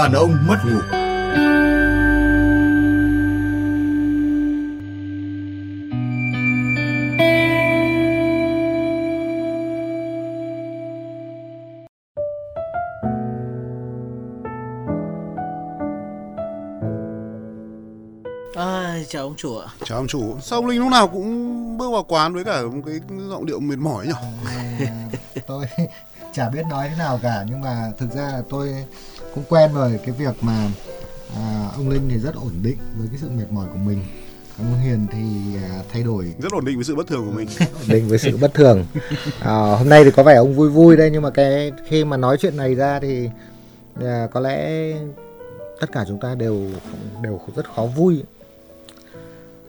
Đàn ông mất ngủ À, chào ông chủ ạ. Chào ông chủ. Sao ông Linh lúc nào cũng bước vào quán với cả một cái giọng điệu mệt mỏi nhỉ? Tôi chả biết nói thế nào cả nhưng mà thực ra là tôi cũng quen rồi cái việc mà à, ông Linh thì rất ổn định với cái sự mệt mỏi của mình. Ông Hiền thì à, thay đổi. Rất ổn định với sự bất thường của mình. Ổn định với sự bất thường. À, hôm nay thì có vẻ ông vui vui đây nhưng mà cái khi mà nói chuyện này ra thì à, có lẽ tất cả chúng ta đều đều rất khó vui.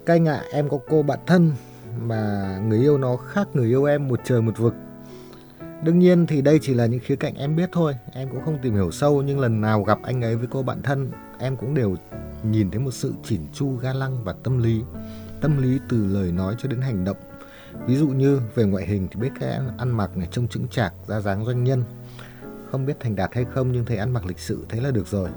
Các anh ạ em có cô bạn thân mà người yêu nó khác người yêu em một trời một vực Đương nhiên thì đây chỉ là những khía cạnh em biết thôi, em cũng không tìm hiểu sâu nhưng lần nào gặp anh ấy với cô bạn thân, em cũng đều nhìn thấy một sự chỉn chu ga lăng và tâm lý. Tâm lý từ lời nói cho đến hành động. Ví dụ như về ngoại hình thì biết cái ăn mặc này trông chững chạc, ra dáng doanh nhân. Không biết thành đạt hay không nhưng thấy ăn mặc lịch sự thế là được rồi.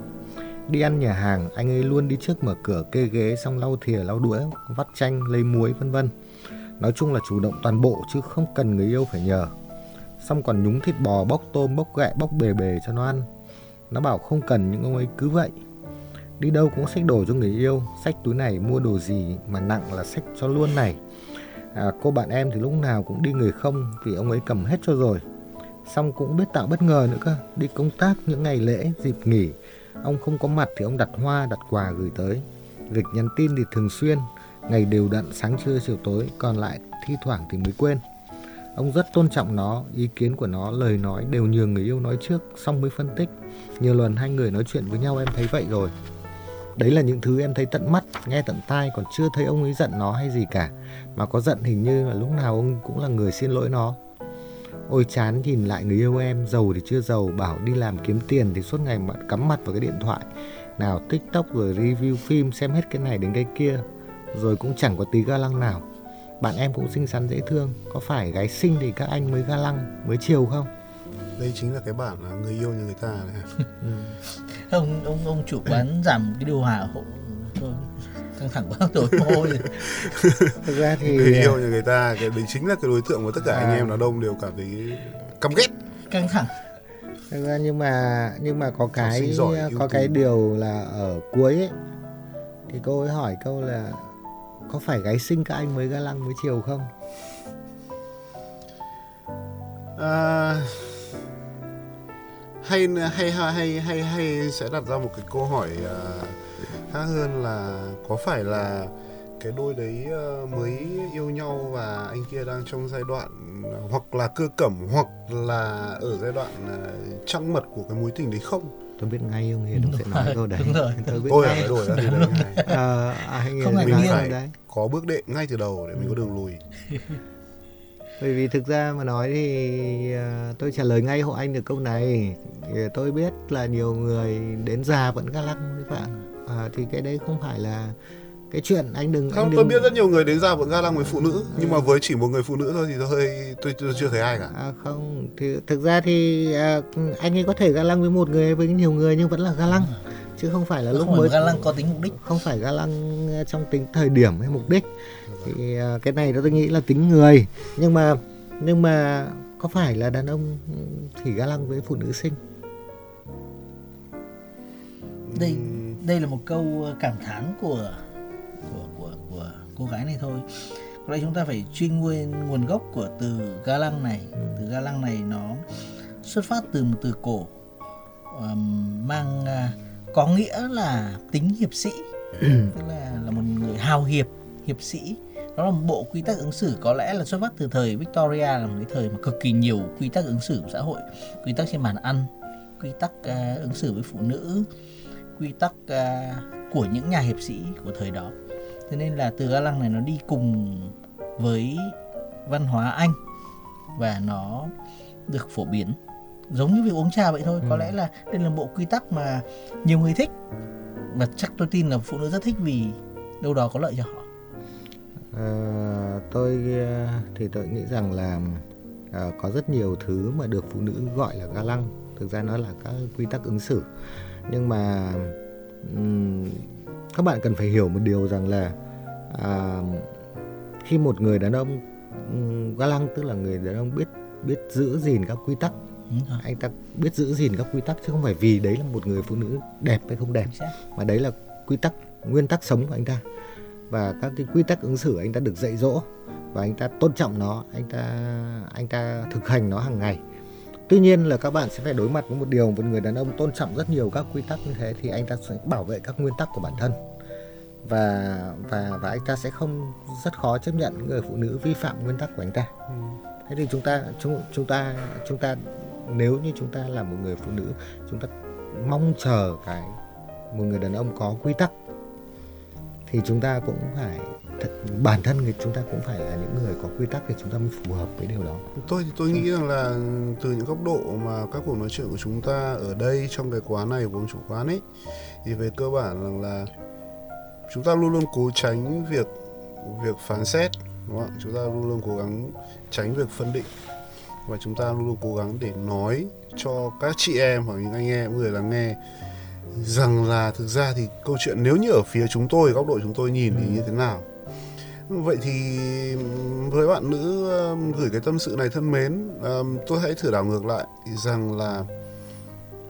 Đi ăn nhà hàng, anh ấy luôn đi trước mở cửa kê ghế xong lau thìa lau đũa, vắt chanh, lấy muối vân vân. Nói chung là chủ động toàn bộ chứ không cần người yêu phải nhờ xong còn nhúng thịt bò bóc tôm bóc gẹ bóc bề bề cho nó ăn. Nó bảo không cần những ông ấy cứ vậy. Đi đâu cũng xách đồ cho người yêu xách túi này mua đồ gì mà nặng là xách cho luôn này. À, cô bạn em thì lúc nào cũng đi người không vì ông ấy cầm hết cho rồi. Xong cũng biết tạo bất ngờ nữa cơ đi công tác những ngày lễ dịp nghỉ. Ông không có mặt thì ông đặt hoa đặt quà gửi tới. Việc nhắn tin thì thường xuyên ngày đều đặn sáng trưa chiều tối còn lại thi thoảng thì mới quên. Ông rất tôn trọng nó, ý kiến của nó, lời nói đều nhường người yêu nói trước, xong mới phân tích. Nhiều lần hai người nói chuyện với nhau em thấy vậy rồi. Đấy là những thứ em thấy tận mắt, nghe tận tai còn chưa thấy ông ấy giận nó hay gì cả. Mà có giận hình như là lúc nào ông cũng là người xin lỗi nó. Ôi chán nhìn lại người yêu em, giàu thì chưa giàu, bảo đi làm kiếm tiền thì suốt ngày mà cắm mặt vào cái điện thoại. Nào tiktok rồi review phim xem hết cái này đến cái kia. Rồi cũng chẳng có tí ga lăng nào bạn em cũng xinh xắn dễ thương. Có phải gái xinh thì các anh mới ga lăng mới chiều không? Đây chính là cái bản là người yêu như người ta này ừ. ông ông ông chủ quán giảm cái điều hòa hộ thôi. Căng thẳng quá rồi môi thực ra thì người yêu như người ta cái đấy chính là cái đối tượng mà tất cả à. anh em đàn đông đều cảm thấy căm ghét. Căng thẳng. Thực ra nhưng mà nhưng mà có cái giỏi, có cái điều là ở cuối ấy thì cô ấy hỏi câu là có phải gái sinh các anh mới ga lăng mới chiều không? À, hay hay hay hay hay sẽ đặt ra một cái câu hỏi uh, khác hơn là có phải là cái đôi đấy uh, mới yêu nhau và anh kia đang trong giai đoạn uh, hoặc là cơ cẩm hoặc là ở giai đoạn uh, trăng mật của cái mối tình đấy không? Tôi biết ngay ông Hiền sẽ nói câu đấy. đúng rồi tôi biết tôi ngay. phải đổi ra từ đấy à, anh không mình phải đấy. có bước đệm ngay từ đầu để mình có đường lùi. Bởi vì thực ra mà nói thì uh, tôi trả lời ngay hộ anh được câu này. Tôi biết là nhiều người đến già vẫn ga lăng với bạn. À, thì cái đấy không phải là cái chuyện anh đừng không anh đừng... tôi biết rất nhiều người đến ra vẫn ga lăng với phụ nữ nhưng mà với chỉ một người phụ nữ thôi thì tôi hơi tôi, tôi chưa thấy ai cả. À, không. Thì thực ra thì à, anh ấy có thể ga lăng với một người với nhiều người nhưng vẫn là ga lăng chứ không phải là không lúc phải mới ga lăng có tính mục đích. không phải ga lăng trong tính thời điểm hay mục đích. Thì à, cái này tôi nghĩ là tính người. Nhưng mà nhưng mà có phải là đàn ông thì ga lăng với phụ nữ sinh đây đây là một câu cảm thán của cô gái này thôi. Có lẽ chúng ta phải truy nguyên nguồn gốc của từ ga lăng này. Ừ. từ ga lăng này nó xuất phát từ một từ cổ um, mang uh, có nghĩa là tính hiệp sĩ. Tức là là một người hào hiệp hiệp sĩ. Đó là một bộ quy tắc ứng xử có lẽ là xuất phát từ thời Victoria là một cái thời mà cực kỳ nhiều quy tắc ứng xử của xã hội. Quy tắc trên bàn ăn quy tắc uh, ứng xử với phụ nữ quy tắc uh, của những nhà hiệp sĩ của thời đó thế nên là từ ga lăng này nó đi cùng với văn hóa anh và nó được phổ biến. Giống như việc uống trà vậy thôi ừ. có lẽ là đây là bộ quy tắc mà nhiều người thích. Và chắc tôi tin là phụ nữ rất thích vì đâu đó có lợi cho họ. À, tôi thì tôi nghĩ rằng là à, có rất nhiều thứ mà được phụ nữ gọi là ga lăng. Thực ra nó là các quy tắc ứng xử. Nhưng mà um, các bạn cần phải hiểu một điều rằng là à, khi một người đàn ông um, ga lăng tức là người đàn ông biết biết giữ gìn các quy tắc anh ta biết giữ gìn các quy tắc chứ không phải vì đấy là một người phụ nữ đẹp hay không đẹp mà đấy là quy tắc nguyên tắc sống của anh ta. Và các cái quy tắc ứng xử anh ta được dạy dỗ và anh ta tôn trọng nó anh ta anh ta thực hành nó hàng ngày tuy nhiên là các bạn sẽ phải đối mặt với một điều một người đàn ông tôn trọng rất nhiều các quy tắc như thế thì anh ta sẽ bảo vệ các nguyên tắc của bản thân và và và anh ta sẽ không rất khó chấp nhận người phụ nữ vi phạm nguyên tắc của anh ta ừ. thế thì chúng ta chúng chúng ta chúng ta nếu như chúng ta là một người phụ nữ chúng ta mong chờ cái một người đàn ông có quy tắc thì chúng ta cũng phải bản thân người chúng ta cũng phải là những người có quy tắc thì chúng ta mới phù hợp với điều đó. Tôi thì tôi nghĩ rằng là từ những góc độ mà các cuộc nói chuyện của chúng ta ở đây trong cái quán này của ông chủ quán ấy thì về cơ bản rằng là chúng ta luôn luôn cố tránh việc việc phán xét đúng không? Chúng ta luôn luôn cố gắng tránh việc phân định và chúng ta luôn luôn cố gắng để nói cho các chị em hoặc những anh em người lắng nghe rằng là thực ra thì câu chuyện nếu như ở phía chúng tôi góc độ chúng tôi nhìn thì như thế nào vậy thì với bạn nữ um, gửi cái tâm sự này thân mến um, tôi hãy thử đảo ngược lại rằng là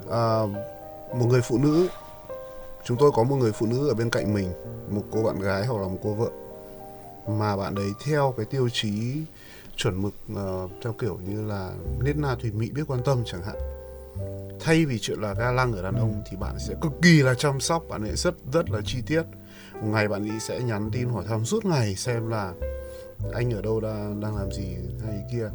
uh, một người phụ nữ chúng tôi có một người phụ nữ ở bên cạnh mình một cô bạn gái hoặc là một cô vợ mà bạn đấy theo cái tiêu chí chuẩn mực uh, theo kiểu như là nết na thùy mị biết quan tâm chẳng hạn. Thay vì chuyện là ga lăng ở đàn ông thì bạn sẽ cực kỳ là chăm sóc bạn ấy rất rất là chi tiết một ngày bạn ấy sẽ nhắn tin hỏi thăm suốt ngày xem là anh ở đâu đang đang làm gì hay kia.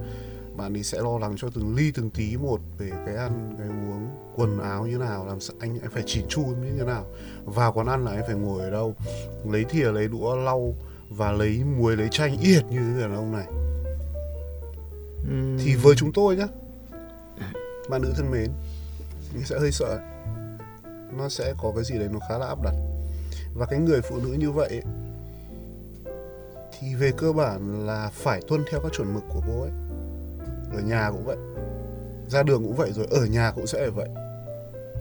Bạn ấy sẽ lo lắng cho từng ly từng tí một về cái ăn cái uống quần áo như nào làm sao anh anh phải chỉnh chu như thế nào. Vào quán ăn là anh phải ngồi ở đâu lấy thìa lấy đũa lau và lấy muối lấy chanh yệt như thế đàn ông này. Uhm. thì với chúng tôi nhá bạn nữ thân mến mình sẽ hơi sợ. Nó sẽ có cái gì đấy nó khá là áp đặt và cái người phụ nữ như vậy thì về cơ bản là phải tuân theo các chuẩn mực của cô ấy. Ở nhà cũng vậy ra đường cũng vậy rồi ở nhà cũng sẽ vậy.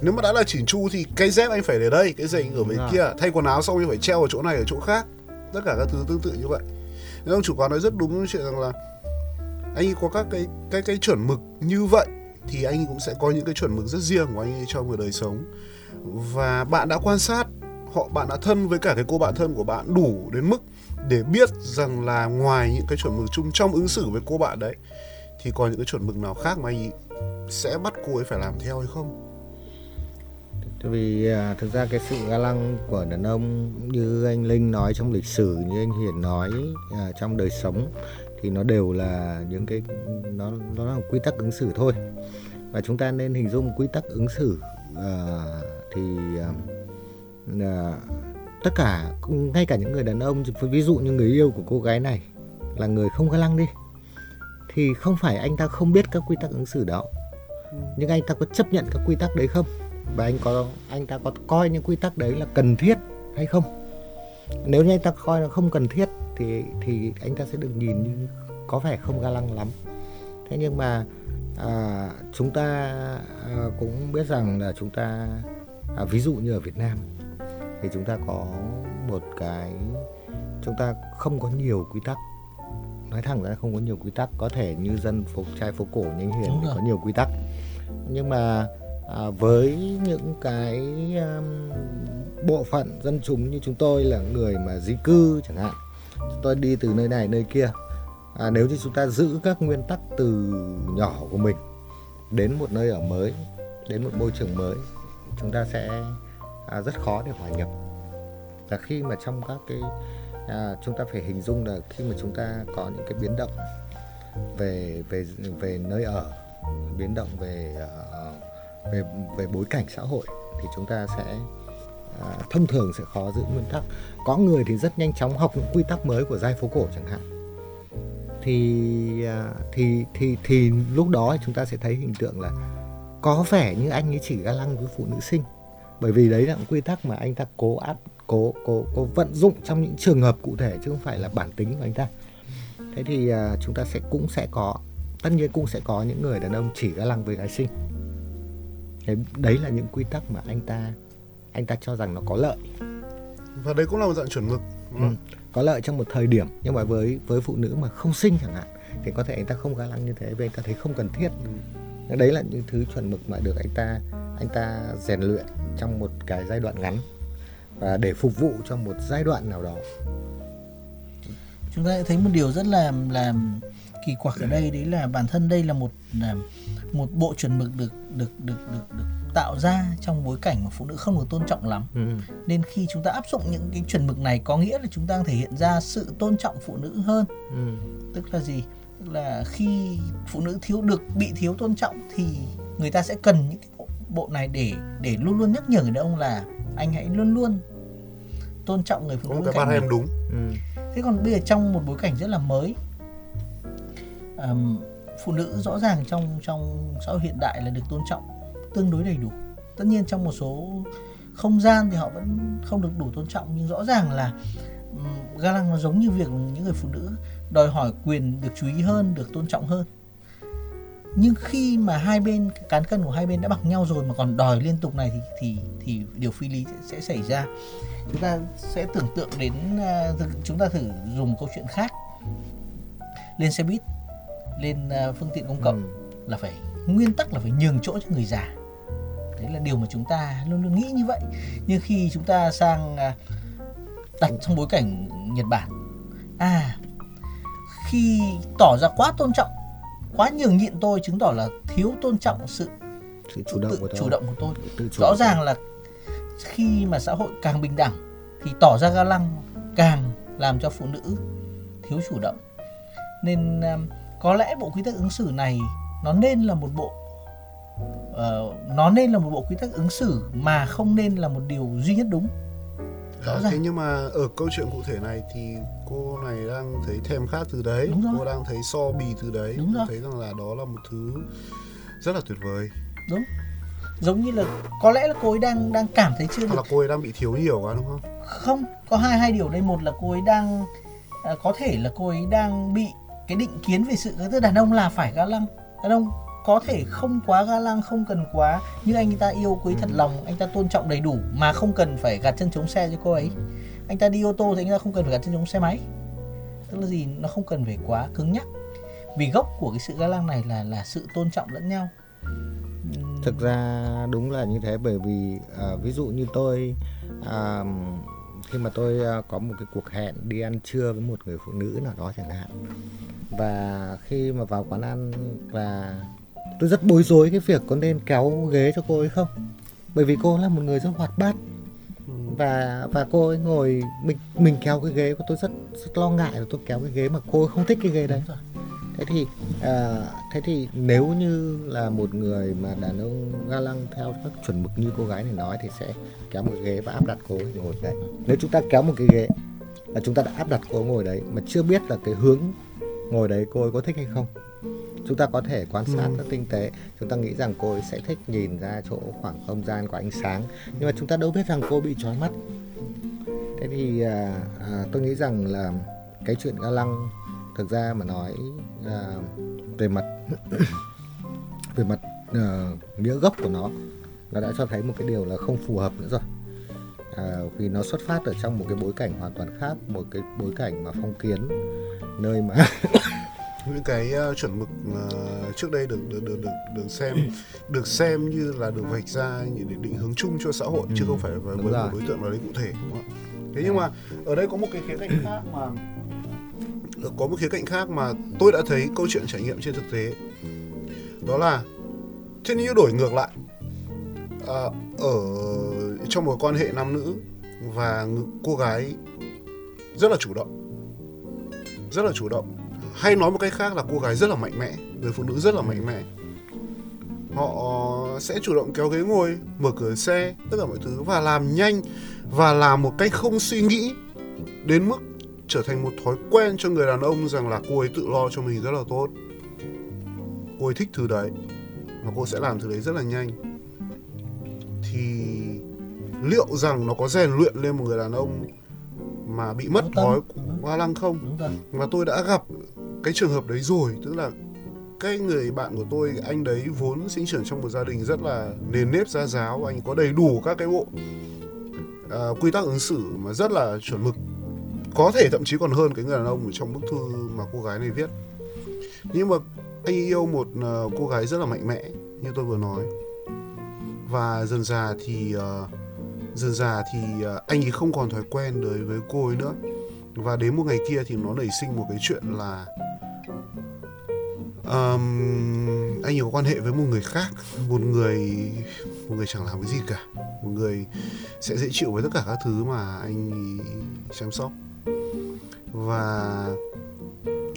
Nếu mà đã là chỉnh chu thì cái dép anh phải để đây cái giày anh ở bên kia thay quần áo xong anh phải treo ở chỗ này ở chỗ khác. Tất cả các thứ tương tự như vậy. Nên ông chủ quán nói rất đúng chuyện rằng là anh ấy có các cái cái cái chuẩn mực như vậy thì anh cũng sẽ có những cái chuẩn mực rất riêng của anh ấy trong đời sống. Và bạn đã quan sát họ bạn đã thân với cả cái cô bạn thân của bạn đủ đến mức để biết rằng là ngoài những cái chuẩn mực chung trong ứng xử với cô bạn đấy thì còn những cái chuẩn mực nào khác mà anh sẽ bắt cô ấy phải làm theo hay không? Tại vì à, thực ra cái sự ga lăng của đàn ông như anh Linh nói trong lịch sử như anh Hiển nói à, trong đời sống thì nó đều là những cái nó nó là quy tắc ứng xử thôi. Và chúng ta nên hình dung quy tắc ứng xử à, thì à, tất cả ngay cả những người đàn ông ví dụ như người yêu của cô gái này là người không ga lăng đi thì không phải anh ta không biết các quy tắc ứng xử đó. Nhưng anh ta có chấp nhận các quy tắc đấy không? Và anh có anh ta có coi những quy tắc đấy là cần thiết hay không? Nếu như anh ta coi là không cần thiết thì thì anh ta sẽ được nhìn như có vẻ không ga lăng lắm. Thế nhưng mà à, chúng ta à, cũng biết rằng là chúng ta à, ví dụ như ở Việt Nam thì chúng ta có một cái chúng ta không có nhiều quy tắc. Nói thẳng ra không có nhiều quy tắc có thể như dân phố trai phố cổ như hiền có nhiều quy tắc. Nhưng mà à, với những cái um, bộ phận dân chúng như chúng tôi là người mà di cư chẳng hạn chúng tôi đi từ nơi này nơi kia à, nếu như chúng ta giữ các nguyên tắc từ nhỏ của mình đến một nơi ở mới đến một môi trường mới chúng ta sẽ à, rất khó để hòa nhập. Và khi mà trong các cái à, chúng ta phải hình dung là khi mà chúng ta có những cái biến động về về về nơi ở biến động về uh, về về bối cảnh xã hội thì chúng ta sẽ uh, thông thường sẽ khó giữ nguyên tắc. Có người thì rất nhanh chóng học những quy tắc mới của giai phố cổ chẳng hạn. Thì à, thì thì thì lúc đó chúng ta sẽ thấy hình tượng là có vẻ như anh ấy chỉ ga lăng với phụ nữ sinh bởi vì đấy là một quy tắc mà anh ta cố áp cố cố cố vận dụng trong những trường hợp cụ thể chứ không phải là bản tính của anh ta thế thì uh, chúng ta sẽ cũng sẽ có tất nhiên cũng sẽ có những người đàn ông chỉ ga lăng với gái sinh cái đấy là những quy tắc mà anh ta anh ta cho rằng nó có lợi và đấy cũng là một dạng chuẩn mực ừ. có lợi trong một thời điểm nhưng mà với với phụ nữ mà không sinh chẳng hạn thì có thể anh ta không ga lăng như thế vì anh ta thấy không cần thiết ừ. đấy là những thứ chuẩn mực mà được anh ta anh ta rèn luyện trong một cái giai đoạn ngắn và để phục vụ cho một giai đoạn nào đó chúng ta thấy một điều rất là làm kỳ quặc ở đây đấy là bản thân đây là một là một bộ chuẩn mực được được được được được tạo ra trong bối cảnh mà phụ nữ không được tôn trọng lắm ừ. nên khi chúng ta áp dụng những cái chuẩn mực này có nghĩa là chúng ta thể hiện ra sự tôn trọng phụ nữ hơn ừ. tức là gì tức là khi phụ nữ thiếu được bị thiếu tôn trọng thì người ta sẽ cần những cái bộ, này để để luôn luôn nhắc nhở người đàn ông là anh hãy luôn luôn tôn trọng người phụ nữ cái bạn em đúng. Ừ. thế còn bây giờ trong một bối cảnh rất là mới um, phụ nữ rõ ràng trong trong xã hội hiện đại là được tôn trọng tương đối đầy đủ. Tất nhiên trong một số không gian thì họ vẫn không được đủ tôn trọng nhưng rõ ràng là um, ga lăng nó giống như việc những người phụ nữ đòi hỏi quyền được chú ý hơn được tôn trọng hơn nhưng khi mà hai bên cán cân của hai bên đã bằng nhau rồi mà còn đòi liên tục này thì thì thì điều phi lý sẽ, sẽ xảy ra. Chúng ta sẽ tưởng tượng đến uh, chúng ta thử dùng câu chuyện khác. Lên xe buýt lên uh, phương tiện công cộng ừ. là phải nguyên tắc là phải nhường chỗ cho người già. Đấy là điều mà chúng ta luôn luôn nghĩ như vậy. Nhưng khi chúng ta sang uh, đặt trong bối cảnh Nhật Bản à khi tỏ ra quá tôn trọng quá nhường nhịn tôi chứng tỏ là thiếu tôn trọng sự sự chủ động, tự, của tôi. chủ động của tôi. Rõ ràng là khi mà xã hội càng bình đẳng thì tỏ ra ga lăng càng làm cho phụ nữ thiếu chủ động. Nên um, có lẽ bộ quy tắc ứng xử này nó nên là một bộ uh, nó nên là một bộ quy tắc ứng xử mà không nên là một điều duy nhất đúng rõ ràng. Thế nhưng mà ở câu chuyện cụ thể này thì cô này đang thấy thèm khát từ đấy. Đúng rồi. cô đang thấy so bì từ đấy. Đúng rồi. thấy rằng là đó là một thứ rất là tuyệt vời. Đúng. Giống như là có lẽ là cô ấy đang đang cảm thấy chưa được là cô ấy đang bị thiếu nhiều quá đúng không? Không có hai hai điều đây. Một là cô ấy đang à, có thể là cô ấy đang bị cái định kiến về sự tức đàn ông là phải ga lăng đàn ông có thể không quá ga lăng không cần quá nhưng anh ta yêu quý thật lòng anh ta tôn trọng đầy đủ mà không cần phải gạt chân chống xe cho cô ấy. Anh ta đi ô tô thì anh ta không cần phải gạt chân chống xe máy. Tức là gì? Nó không cần phải quá cứng nhắc. Vì gốc của cái sự ga lăng này là là sự tôn trọng lẫn nhau. Thực ra đúng là như thế bởi vì à, ví dụ như tôi à, khi mà tôi à, có một cái cuộc hẹn đi ăn trưa với một người phụ nữ nào đó chẳng hạn và khi mà vào quán ăn và tôi rất bối rối cái việc có nên kéo ghế cho cô ấy không? Bởi vì cô là một người rất hoạt bát. Và và cô ấy ngồi mình mình kéo cái ghế của tôi rất rất lo ngại là tôi kéo cái ghế mà cô ấy không thích cái ghế đấy. Thế thì à, thế thì nếu như là một người mà đàn ông ga lăng theo các chuẩn mực như cô gái này nói thì sẽ kéo một ghế và áp đặt cô ấy ngồi đấy nếu chúng ta kéo một cái ghế là chúng ta đã áp đặt cô ấy ngồi đấy mà chưa biết là cái hướng ngồi đấy cô ấy có thích hay không chúng ta có thể quan sát ừ. rất tinh tế. Chúng ta nghĩ rằng cô ấy sẽ thích nhìn ra chỗ khoảng không gian của ánh sáng. Nhưng mà chúng ta đâu biết rằng cô bị trói mắt. Thế thì à, à, tôi nghĩ rằng là cái chuyện ga lăng thực ra mà nói à, về mặt về mặt à, nghĩa gốc của nó nó đã cho thấy một cái điều là không phù hợp nữa rồi. À, vì nó xuất phát ở trong một cái bối cảnh hoàn toàn khác một cái bối cảnh mà phong kiến nơi mà những cái uh, chuẩn mực uh, trước đây được được được được được xem được xem như là được vạch ra để định hướng chung cho xã hội ừ. chứ không phải với, một đối tượng nào đấy cụ thể đúng không? thế nhưng mà ở đây có một cái khía cạnh khác mà có một khía cạnh khác mà tôi đã thấy câu chuyện trải nghiệm trên thực tế. Đó là thế nếu đổi ngược lại à, ở trong một quan hệ nam nữ và cô gái rất là chủ động rất là chủ động hay nói một cách khác là cô gái rất là mạnh mẽ người phụ nữ rất là mạnh mẽ. Họ sẽ chủ động kéo ghế ngồi mở cửa xe tất cả mọi thứ và làm nhanh và làm một cách không suy nghĩ đến mức trở thành một thói quen cho người đàn ông rằng là cô ấy tự lo cho mình rất là tốt. Cô ấy thích thứ đấy và cô sẽ làm thứ đấy rất là nhanh. Thì liệu rằng nó có rèn luyện lên một người đàn ông mà bị mất thói quá lăng không? Và tôi đã gặp cái trường hợp đấy rồi tức là cái người bạn của tôi anh đấy vốn sinh trưởng trong một gia đình rất là nền nếp gia giáo anh có đầy đủ các cái bộ uh, quy tắc ứng xử mà rất là chuẩn mực. Có thể thậm chí còn hơn cái người đàn ông ở trong bức thư mà cô gái này viết. Nhưng mà anh yêu một uh, cô gái rất là mạnh mẽ như tôi vừa nói. Và dần dà thì uh, dần dà thì uh, anh ấy không còn thói quen đối với cô ấy nữa. Và đến một ngày kia thì nó nảy sinh một cái chuyện là um, anh nhiều có quan hệ với một người khác một người một người chẳng làm cái gì cả. Một người sẽ dễ chịu với tất cả các thứ mà anh chăm sóc. Và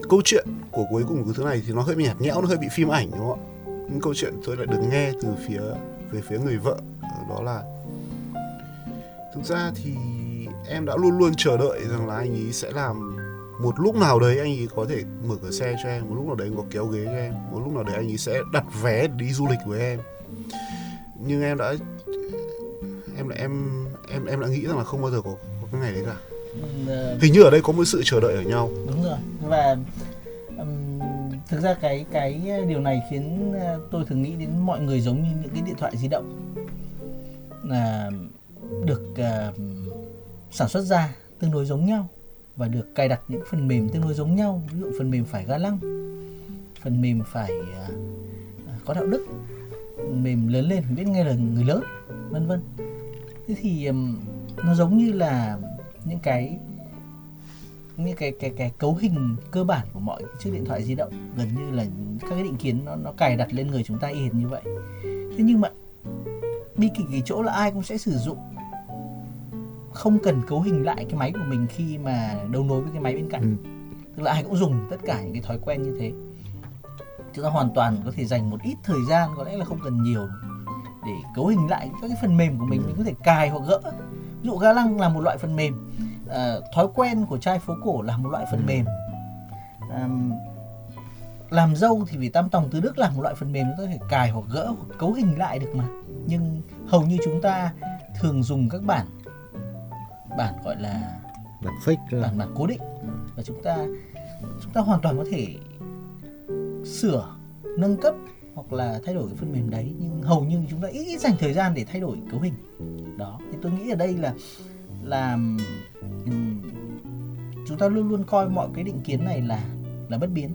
câu chuyện của cuối cùng của thứ này thì nó hơi bị nhạt nhẽo nó hơi bị phim ảnh đúng không ạ? Những câu chuyện tôi lại được nghe từ phía về phía người vợ đó là thực ra thì em đã luôn luôn chờ đợi rằng là anh ấy sẽ làm một lúc nào đấy anh ấy có thể mở cửa xe cho em một lúc nào đấy anh có kéo ghế cho em một lúc nào đấy anh ấy sẽ đặt vé đi du lịch với em. Nhưng em đã em đã em em em đã nghĩ rằng là không bao giờ có, có cái ngày đấy cả. Ừ, hình như ở đây có một sự chờ đợi ở nhau. Đúng rồi. Và um, thực ra cái cái điều này khiến ờ, tôi thường nghĩ đến mọi người giống như những cái điện thoại di động là được uh, sản xuất ra tương đối giống nhau và được cài đặt những phần mềm tương đối giống nhau. Ví dụ phần mềm phải ga lăng phần mềm phải uh, có đạo đức phần mềm lớn lên biết nghe lời người lớn vân vân. Thế thì um, nó giống như là những cái những cái cái cái cấu hình cơ bản của mọi chiếc điện thoại di động. Gần như là các cái định kiến nó nó cài đặt lên người chúng ta y hệt như vậy. Thế nhưng mà bi kịch cái chỗ là ai cũng sẽ sử dụng không cần cấu hình lại cái máy của mình khi mà đấu nối với cái máy bên cạnh. Ừ. tức là ai cũng dùng tất cả những cái thói quen như thế. Chúng ta hoàn toàn có thể dành một ít thời gian có lẽ là không cần nhiều để cấu hình lại các cái phần mềm của mình. Mình có thể cài hoặc gỡ. Ví dụ ga lăng là một loại phần mềm. À, thói quen của trai phố cổ là một loại phần ừ. mềm. À, làm dâu thì vì tam tòng tứ đức là một loại phần mềm. Chúng ta có thể cài hoặc gỡ hoặc cấu hình lại được mà. Nhưng hầu như chúng ta thường dùng các bản bản gọi là bản fake bản bản cố định. Và chúng ta chúng ta hoàn toàn có thể sửa nâng cấp hoặc là thay đổi cái phần mềm đấy nhưng hầu như chúng ta ít, ít dành thời gian để thay đổi cấu hình. Đó thì tôi nghĩ ở đây là là um, chúng ta luôn luôn coi mọi cái định kiến này là là bất biến.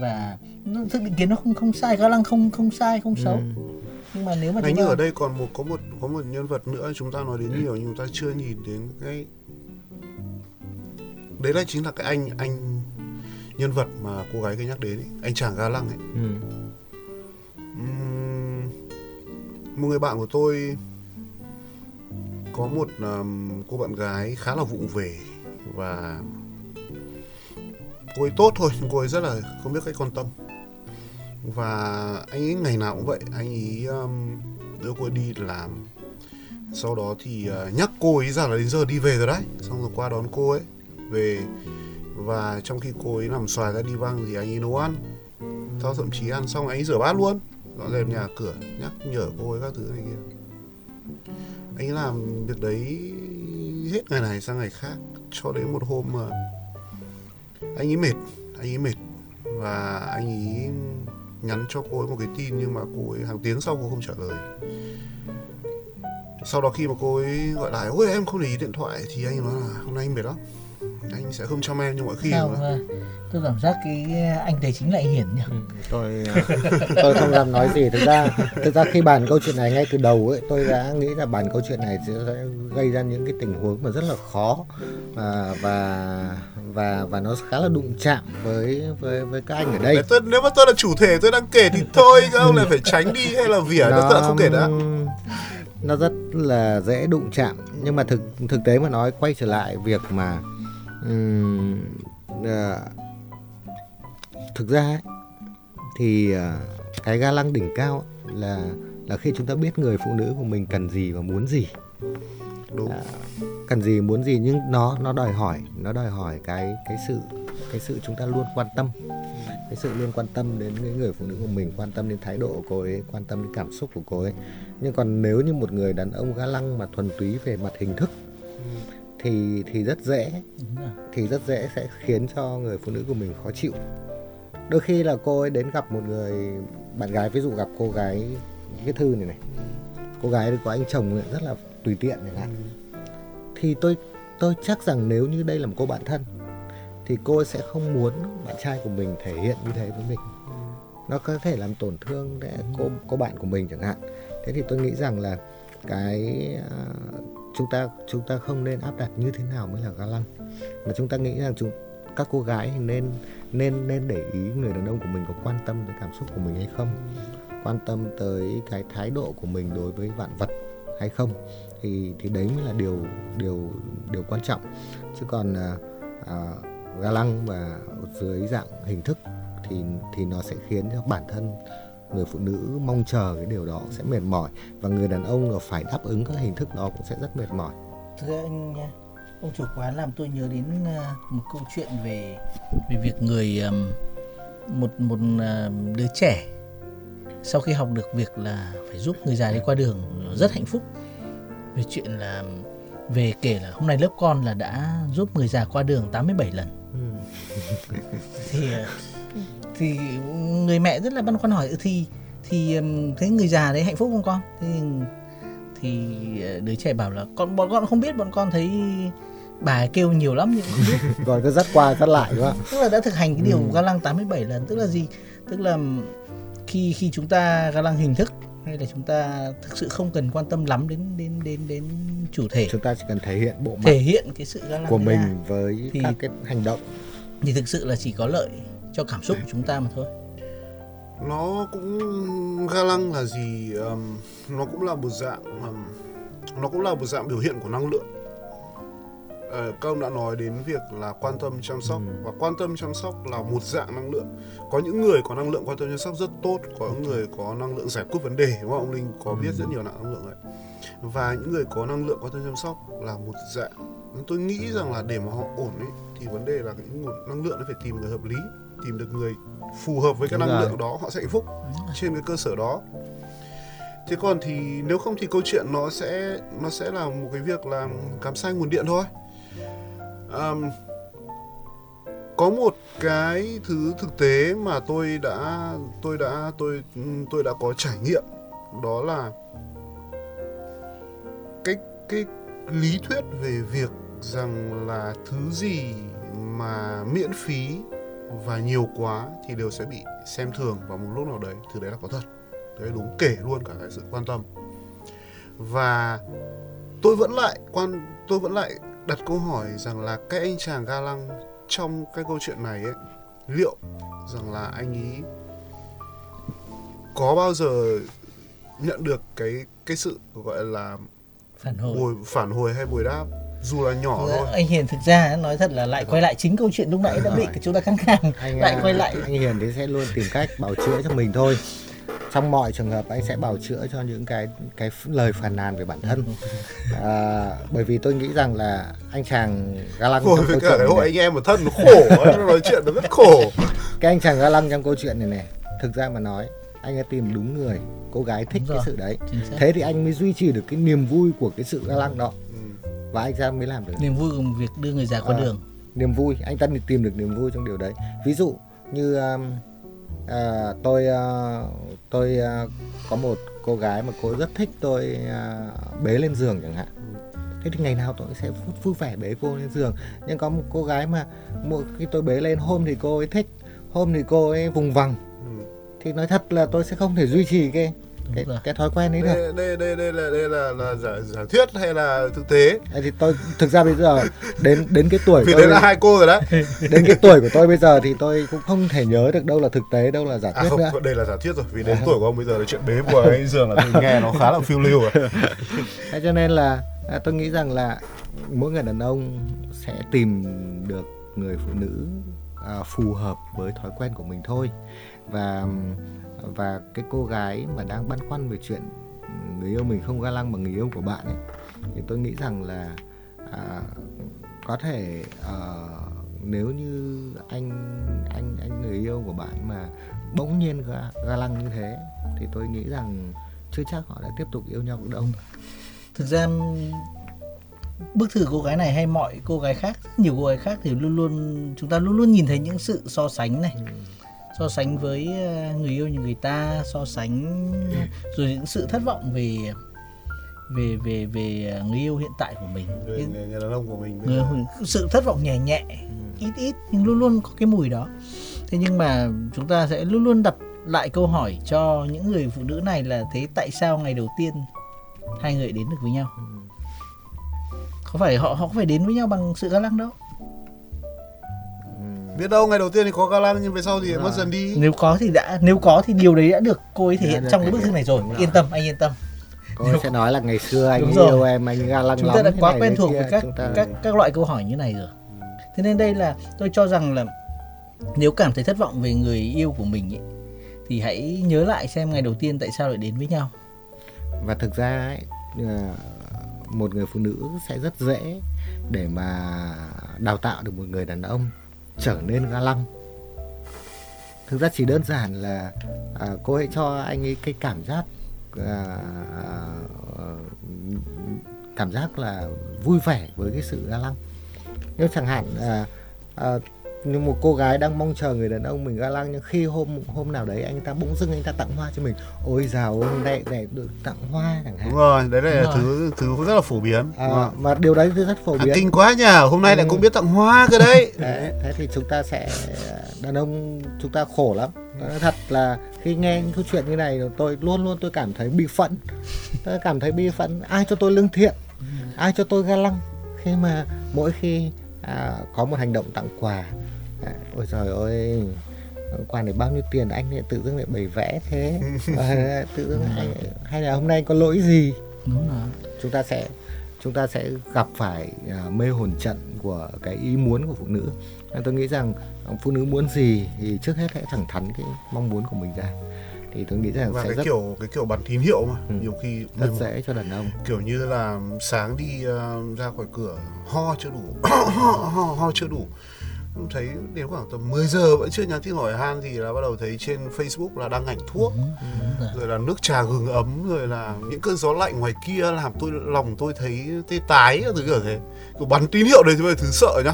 Và thực định kiến nó không không sai ga lăng không không sai không xấu. Ừ. nhưng mà nếu mà chúng ta... như ở đây còn một có một có một nhân vật nữa chúng ta nói đến nhiều nhưng chúng ta chưa nhìn đến cái đấy là chính là cái anh anh nhân vật mà cô gái kia nhắc đến ấy, anh chàng ga lăng ấy ừ. uhm, một người bạn của tôi có một um, cô bạn gái khá là vụng về và cô ấy tốt thôi nhưng cô ấy rất là không biết cách quan tâm và anh ấy ngày nào cũng vậy anh ấy um, đưa cô ấy đi làm. Sau đó thì uh, nhắc cô ấy rằng là đến giờ đi về rồi đấy. Xong rồi qua đón cô ấy về. Và trong khi cô ấy nằm xoài ra đi văng thì anh ấy nấu ăn. Sau thậm chí ăn xong anh ấy rửa bát luôn. Dọn dẹp nhà cửa nhắc nhở cô ấy các thứ này kia. Anh ấy làm việc đấy hết ngày này sang ngày khác cho đến một hôm mà anh ấy mệt anh ấy mệt. Và anh ấy nhắn cho cô ấy một cái tin nhưng mà cô ấy hàng tiếng sau cô không trả lời. Sau đó khi mà cô ấy gọi lại, ôi, em không để ý điện thoại. Thì anh nói là, hôm nay anh mệt lắm anh sẽ không chăm em như mọi khi Sao nữa tôi cảm giác cái anh đấy chính là anh hiển nhỉ? Ừ, tôi tôi không dám nói gì. Thực ra thực ra khi bàn câu chuyện này ngay từ đầu ấy tôi đã nghĩ là bàn câu chuyện này sẽ gây ra những cái tình huống mà rất là khó. Và và và và nó khá là đụng chạm với với với các anh ở đây. Tôi, nếu mà tôi là chủ thể tôi đang kể thì thôi các ông lại phải tránh đi hay là vỉa nó, tôi không kể đã. Nó rất là dễ đụng chạm. Nhưng mà thực thực tế mà nói quay trở lại việc mà um, uh, thực ra ấy, thì uh, cái ga lăng đỉnh cao là là khi chúng ta biết người phụ nữ của mình cần gì và muốn gì. Đúng. À, cần gì muốn gì nhưng nó nó đòi hỏi nó đòi hỏi cái cái sự cái sự chúng ta luôn quan tâm. Cái sự luôn quan tâm đến cái người phụ nữ của mình quan tâm đến thái độ của cô ấy quan tâm đến cảm xúc của cô ấy. Nhưng còn nếu như một người đàn ông ga lăng mà thuần túy về mặt hình thức thì thì rất dễ. Thì rất dễ sẽ khiến cho người phụ nữ của mình khó chịu. Đôi khi là cô ấy đến gặp một người bạn gái ví dụ gặp cô gái cái thư này này. Cô gái có anh chồng rất là tùy tiện chẳng hạn. Thì tôi tôi chắc rằng nếu như đây là một cô bạn thân thì cô sẽ không muốn bạn trai của mình thể hiện như thế với mình. Nó có thể làm tổn thương để cô cô bạn của mình chẳng hạn. Thế thì tôi nghĩ rằng là cái uh, chúng ta chúng ta không nên áp đặt như thế nào mới là ga lăng. Mà chúng ta nghĩ rằng chúng các cô gái nên nên nên để ý người đàn ông của mình có quan tâm tới cảm xúc của mình hay không? Quan tâm tới cái thái độ của mình đối với vạn vật hay không? Thì thì đấy mới là điều điều điều quan trọng. Chứ còn à, à, ga lăng và dưới dạng hình thức thì thì nó sẽ khiến cho bản thân người phụ nữ mong chờ cái điều đó sẽ mệt mỏi và người đàn ông phải đáp ứng các hình thức đó cũng sẽ rất mệt mỏi. Thưa anh nha, ông chủ quán làm tôi nhớ đến à, một câu chuyện về về việc người một một à, đứa trẻ sau khi học được việc là phải giúp người già đi qua đường rất hạnh phúc về chuyện là về kể là hôm nay lớp con là đã giúp người già qua đường 87 lần. Ừ. thì à, thì người mẹ rất là băn khoăn hỏi ừ, thì thì thấy người già đấy hạnh phúc không con? Thì thì ờ, đứa trẻ bảo là con bọn con không biết bọn con thấy bà kêu nhiều lắm nhưng không biết rồi cứ dắt qua dắt lại đúng không tức là đã thực hành cái điều ừ. ga lăng 87 lần tức là gì tức là khi khi chúng ta ga lăng hình thức hay là chúng ta thực sự không cần quan tâm lắm đến đến đến đến chủ thể chúng ta chỉ cần thể hiện bộ mặt thể hiện cái sự ga lăng của mình ra. với thì, các cái hành động thì thực sự là chỉ có lợi cho cảm xúc của chúng ta mà thôi. Nó cũng ga lăng là gì um, nó cũng là một dạng um, nó cũng là một dạng biểu hiện của năng lượng. À, các ông đã nói đến việc là quan tâm chăm sóc ừ. và quan tâm chăm sóc là một dạng năng lượng. Có những người có năng lượng quan tâm chăm sóc rất tốt có những người có năng lượng giải quyết vấn đề đúng không? Ông linh có biết ừ. rất nhiều năng lượng đấy và những người có năng lượng quan tâm chăm sóc là một dạng. Tôi nghĩ rằng là để mà họ ổn ấy thì vấn đề là cái nguồn năng lượng nó phải tìm người hợp lý tìm được người phù hợp với cái năng lượng đó họ sẽ hạnh phúc trên cái cơ sở đó. Thế còn thì nếu không thì câu chuyện nó sẽ nó sẽ là một cái việc là cắm sai nguồn điện thôi. Um, có một cái thứ thực tế mà tôi đã tôi đã tôi tôi đã có trải nghiệm đó là cái cái lý thuyết về việc rằng là thứ gì mà miễn phí và nhiều quá thì đều sẽ bị xem thường vào một lúc nào đấy. Thứ đấy là có thật. Đấy đúng kể luôn cả cái sự quan tâm. Và tôi vẫn lại quan tôi vẫn lại đặt câu hỏi rằng là cái anh chàng ga lăng trong cái câu chuyện này ấy liệu rằng là anh ý có bao giờ nhận được cái cái sự gọi là phản hồi. bồi, phản hồi hay bồi đáp dù là nhỏ thôi. anh Hiền thực ra nói thật là lại quay lại chính câu chuyện lúc nãy đã bị chúng ta căng thẳng. Lại quay lại. anh Hiền thì sẽ luôn tìm cách bảo chữa cho mình thôi. Trong mọi trường hợp anh sẽ bảo chữa cho những cái cái lời phàn nàn về bản thân. À, bởi vì tôi nghĩ rằng là anh chàng ga lăng trong câu chuyện này anh em một thân nó khổ nó nói chuyện nó rất khổ. Cái anh chàng ga lăng trong câu chuyện này này thực ra mà nói anh đã tìm đúng người cô gái thích cái sự đấy. thế thì anh mới duy trì được cái niềm vui của cái sự ga lăng đó và anh ra mới làm được. Niềm vui của việc đưa người già qua à, đường. Niềm vui anh ta tìm được niềm vui trong điều đấy. Ví dụ như um, à, tôi uh, tôi uh, có một cô gái mà cô rất thích tôi uh, bế lên giường chẳng hạn. Thế thì ngày nào tôi sẽ vui vẻ bế cô lên giường. Nhưng có một cô gái mà mỗi khi tôi bế lên hôm thì cô ấy thích hôm thì cô ấy vùng vằng. Ừ. thì nói thật là tôi sẽ không thể duy trì cái cái, cái thói quen ấy đây, được đây đây đây là đây là là giả, giả thuyết hay là thực tế? Đây thì tôi thực ra bây giờ đến đến cái tuổi vì tôi, đấy là hai cô rồi đấy. đến cái tuổi của tôi bây giờ thì tôi cũng không thể nhớ được đâu là thực tế đâu là giả à, thuyết à, không, nữa. đây là giả thuyết rồi vì đến à. tuổi của ông bây giờ là chuyện bế bùa ấy giường là tôi nghe nó khá là phiêu lưu rồi. Cho nên là à, tôi nghĩ rằng là mỗi người đàn ông sẽ tìm được người phụ nữ à, phù hợp với thói quen của mình thôi. Và và cái cô gái mà đang băn khoăn về chuyện người yêu mình không ga lăng bằng người yêu của bạn ấy thì tôi nghĩ rằng là à, có thể à, nếu như anh anh anh người yêu của bạn mà bỗng nhiên ga, ga lăng như thế thì tôi nghĩ rằng chưa chắc họ đã tiếp tục yêu nhau được đâu. Thực ra bức thư cô gái này hay mọi cô gái khác nhiều cô gái khác thì luôn luôn chúng ta luôn luôn nhìn thấy những sự so sánh này. Ừ. So sánh với ờ, người yêu như người ta so sánh rồi những sự thất vọng về về về về người yêu hiện tại của mình. Người, người, người đàn ông của mình người, sự thất vọng nhẹ nhẹ ít ít nhưng luôn luôn có cái mùi đó. Thế nhưng mà chúng ta sẽ luôn luôn đặt lại câu hỏi cho những người phụ nữ này là thế tại sao ngày đầu tiên hai người đến được với nhau có phải họ họ có phải đến với nhau bằng sự ga lăng đâu? Biết đâu ngày đầu tiên thì có ga lăng nhưng về sau thì mất dần đi. Nếu có thì đã nếu có thì điều đấy đã được cô ấy thể hiện trong cái bức thư này rồi. Yên tâm anh yên tâm. Cô ấy sẽ nói là ngày xưa anh Đúng rồi. yêu em anh ga lăng chúng ta đã quá quen thuộc với các ta- các các loại câu hỏi như này rồi. Thế nên đây là tôi cho rằng là nếu cảm thấy thất vọng về người yêu của mình ấy, thì hãy nhớ lại xem ngày đầu tiên tại sao lại đến với nhau. Và thực ra ấy, ờ, một người phụ nữ sẽ rất dễ để mà đào tạo được một người đàn ông trở nên ga lăng. Thực ra chỉ đơn giản là à, cô hãy cho anh ấy cái cảm giác à, cảm giác là vui vẻ với cái sự ga lăng. Nếu chẳng hạn à, à, như một cô gái đang mong chờ người đàn ông mình ga lăng nhưng khi hôm hôm nào đấy anh ta bỗng dưng anh ta tặng hoa cho mình. Ôi hôm nay lại được tặng hoa chẳng hạn. Đúng rồi đấy là Đúng rồi. thứ thứ rất là phổ biến. À, mà điều đấy thì rất phổ à, biến. kinh quá nhỉ hôm nay lại Ừ. cũng biết tặng hoa cơ đấy. Đấy, thế thì chúng ta sẽ đàn ông chúng ta khổ lắm. Thật là khi nghe những câu chuyện như này tôi luôn luôn tôi cảm thấy bị phẫn. Tôi cảm thấy bị phẫn. Ai cho tôi lương thiện? Ai cho tôi ga lăng? Khi mà mỗi khi à, có một hành động tặng quà à, ôi trời ơi quà này bao nhiêu tiền anh lại tự dưng lại bày vẽ thế? À, tự dưng anh, hay là hôm nay có lỗi gì? Đúng rồi. Chúng ta sẽ chúng ta sẽ gặp phải à, mê hồn trận của cái ý muốn của phụ nữ. Tôi nghĩ rằng phụ nữ muốn gì thì trước hết hãy thẳng thắn cái mong muốn của mình ra. Thì tôi nghĩ rằng và sẽ cái rất kiểu cái kiểu bắn tín hiệu mà Ừ. nhiều khi rất dễ cho đàn ông. kiểu như là sáng đi ờ, ra khỏi cửa ho chưa đủ ho, ho, ho chưa đủ thấy đến khoảng tầm 10 giờ vẫn chưa nhắn tin hỏi han thì là bắt đầu thấy trên Facebook là đăng ảnh thuốc. Đúng rồi. Rồi là nước trà gừng ấm rồi là những cơn gió lạnh ngoài kia làm tôi lòng tôi thấy tê tái thứ kiểu thế. Kiểu bắn tín hiệu đấy thứ sợ nhá.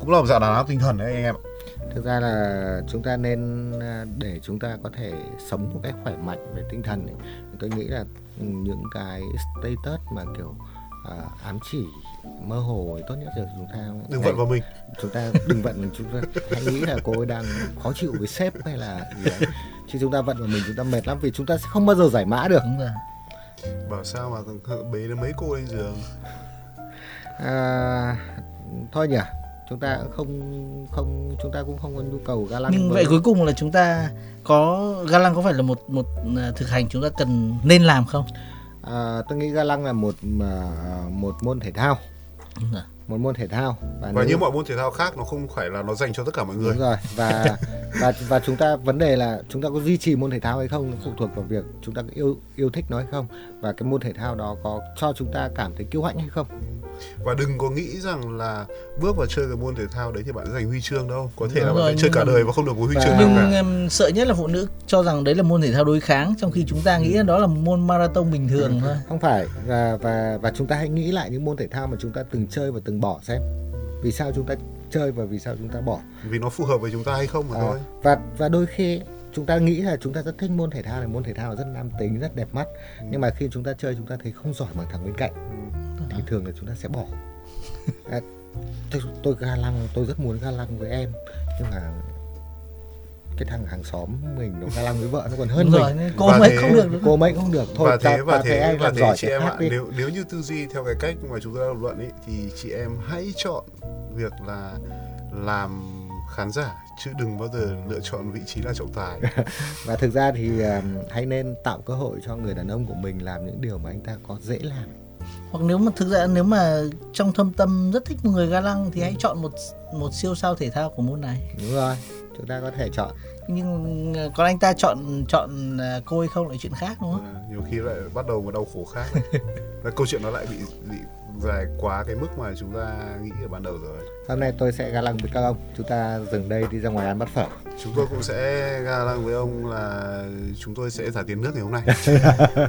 Cũng là một dạng đàn áp tinh thần đấy anh em thực ra là chúng ta nên à, để chúng ta có thể sống một cách khỏe mạnh về tinh thần ấy, tôi nghĩ là ừ, những cái status mà kiểu à, ám chỉ mơ hồ ấy, tốt nhất là chúng ta đừng vận vào mình. chúng ta đừng vận chúng ta hãy nghĩ là cô ấy đang khó chịu với sếp hay là gì đấy. Chứ chúng ta vận vào mình chúng ta mệt lắm vì chúng ta sẽ không bao giờ giải mã được. Đúng rồi. Bảo sao mà bế đến mấy cô lên giường? À, thôi nhỉ. Chúng ta cũng không không chúng ta cũng không có nhu cầu ga lăng nhưng với- vậy cuối cùng là chúng ta có ga lăng có phải là một một à, thực hành chúng ta cần nên làm không à, tôi nghĩ ga lăng là một mà một môn thể thao một môn thể thao. Và nếu- như mọi môn thể thao khác nó không phải là nó dành cho tất cả mọi người. Đúng rồi. Và và và chúng ta vấn đề là chúng ta có duy trì môn thể thao hay không nó phụ thuộc vào việc chúng ta có yêu yêu thích nó hay không. Và cái môn thể thao đó có cho chúng ta cảm thấy kiêu hãnh hay không. Và đừng có nghĩ rằng là bước vào chơi cái môn thể thao đấy thì bạn sẽ giành huy chương đâu. Có thể Đúng là bạn rồi, sẽ chơi cả mà- đời và không được một huy Và- chương nào nhưng cả. em, sợ nhất là phụ nữ cho rằng đấy là môn thể thao đối kháng trong khi chúng ta nghĩ là đó là một môn marathon bình thường thôi. Không phải. Và và và chúng ta hãy nghĩ lại những môn thể thao mà chúng ta từng chơi và từng bỏ xem. Vì sao chúng ta chơi và vì sao chúng ta bỏ? Vì nó phù hợp với chúng ta hay không mà À, thôi. và và đôi khi chúng ta nghĩ là chúng ta rất thích môn thể thao này môn thể thao rất nam tính rất đẹp mắt. Nhưng mà khi chúng ta chơi chúng ta thấy không giỏi bằng thằng bên cạnh thì thường là chúng ta sẽ bỏ. À, tôi, tôi ga lăng tôi rất muốn ga lăng với em. Nhưng mà cái thằng hàng xóm mình nó ga lăng với vợ nó còn hơn đúng mình. rồi nên cô thế- không được cô mấy không được. Thôi và thế ta, và ta thế anh và làm thế giỏi chị em ạ đi. nếu nếu như tư duy theo cái cách mà chúng ta lập luận ấy thì chị em hãy chọn việc là làm khán giả chứ đừng bao giờ lựa chọn vị trí là trọng tài. Và thực ra thì um, hãy nên tạo cơ hội cho người đàn ông của mình làm những điều mà anh ta có dễ làm. Hoặc nếu mà thực ra nếu mà trong thâm tâm rất thích một người ga lăng thì hãy chọn một một siêu sao thể thao của môn này. Đúng rồi chúng ta có thể chọn. Nhưng à, còn anh ta chọn chọn à, cô hay không lại chuyện khác đúng không? À, nhiều khi lại bắt đầu một đau khổ khác và câu chuyện nó lại bị bị dài quá cái mức mà chúng ta nghĩ ở ban đầu rồi. Hôm nay tôi sẽ ga lăng với các ông. Chúng ta dừng đây đi ra ngoài ăn bát phở. Chúng tôi cũng sẽ ga lăng với ông là chúng tôi sẽ trả tiền nước ngày hôm nay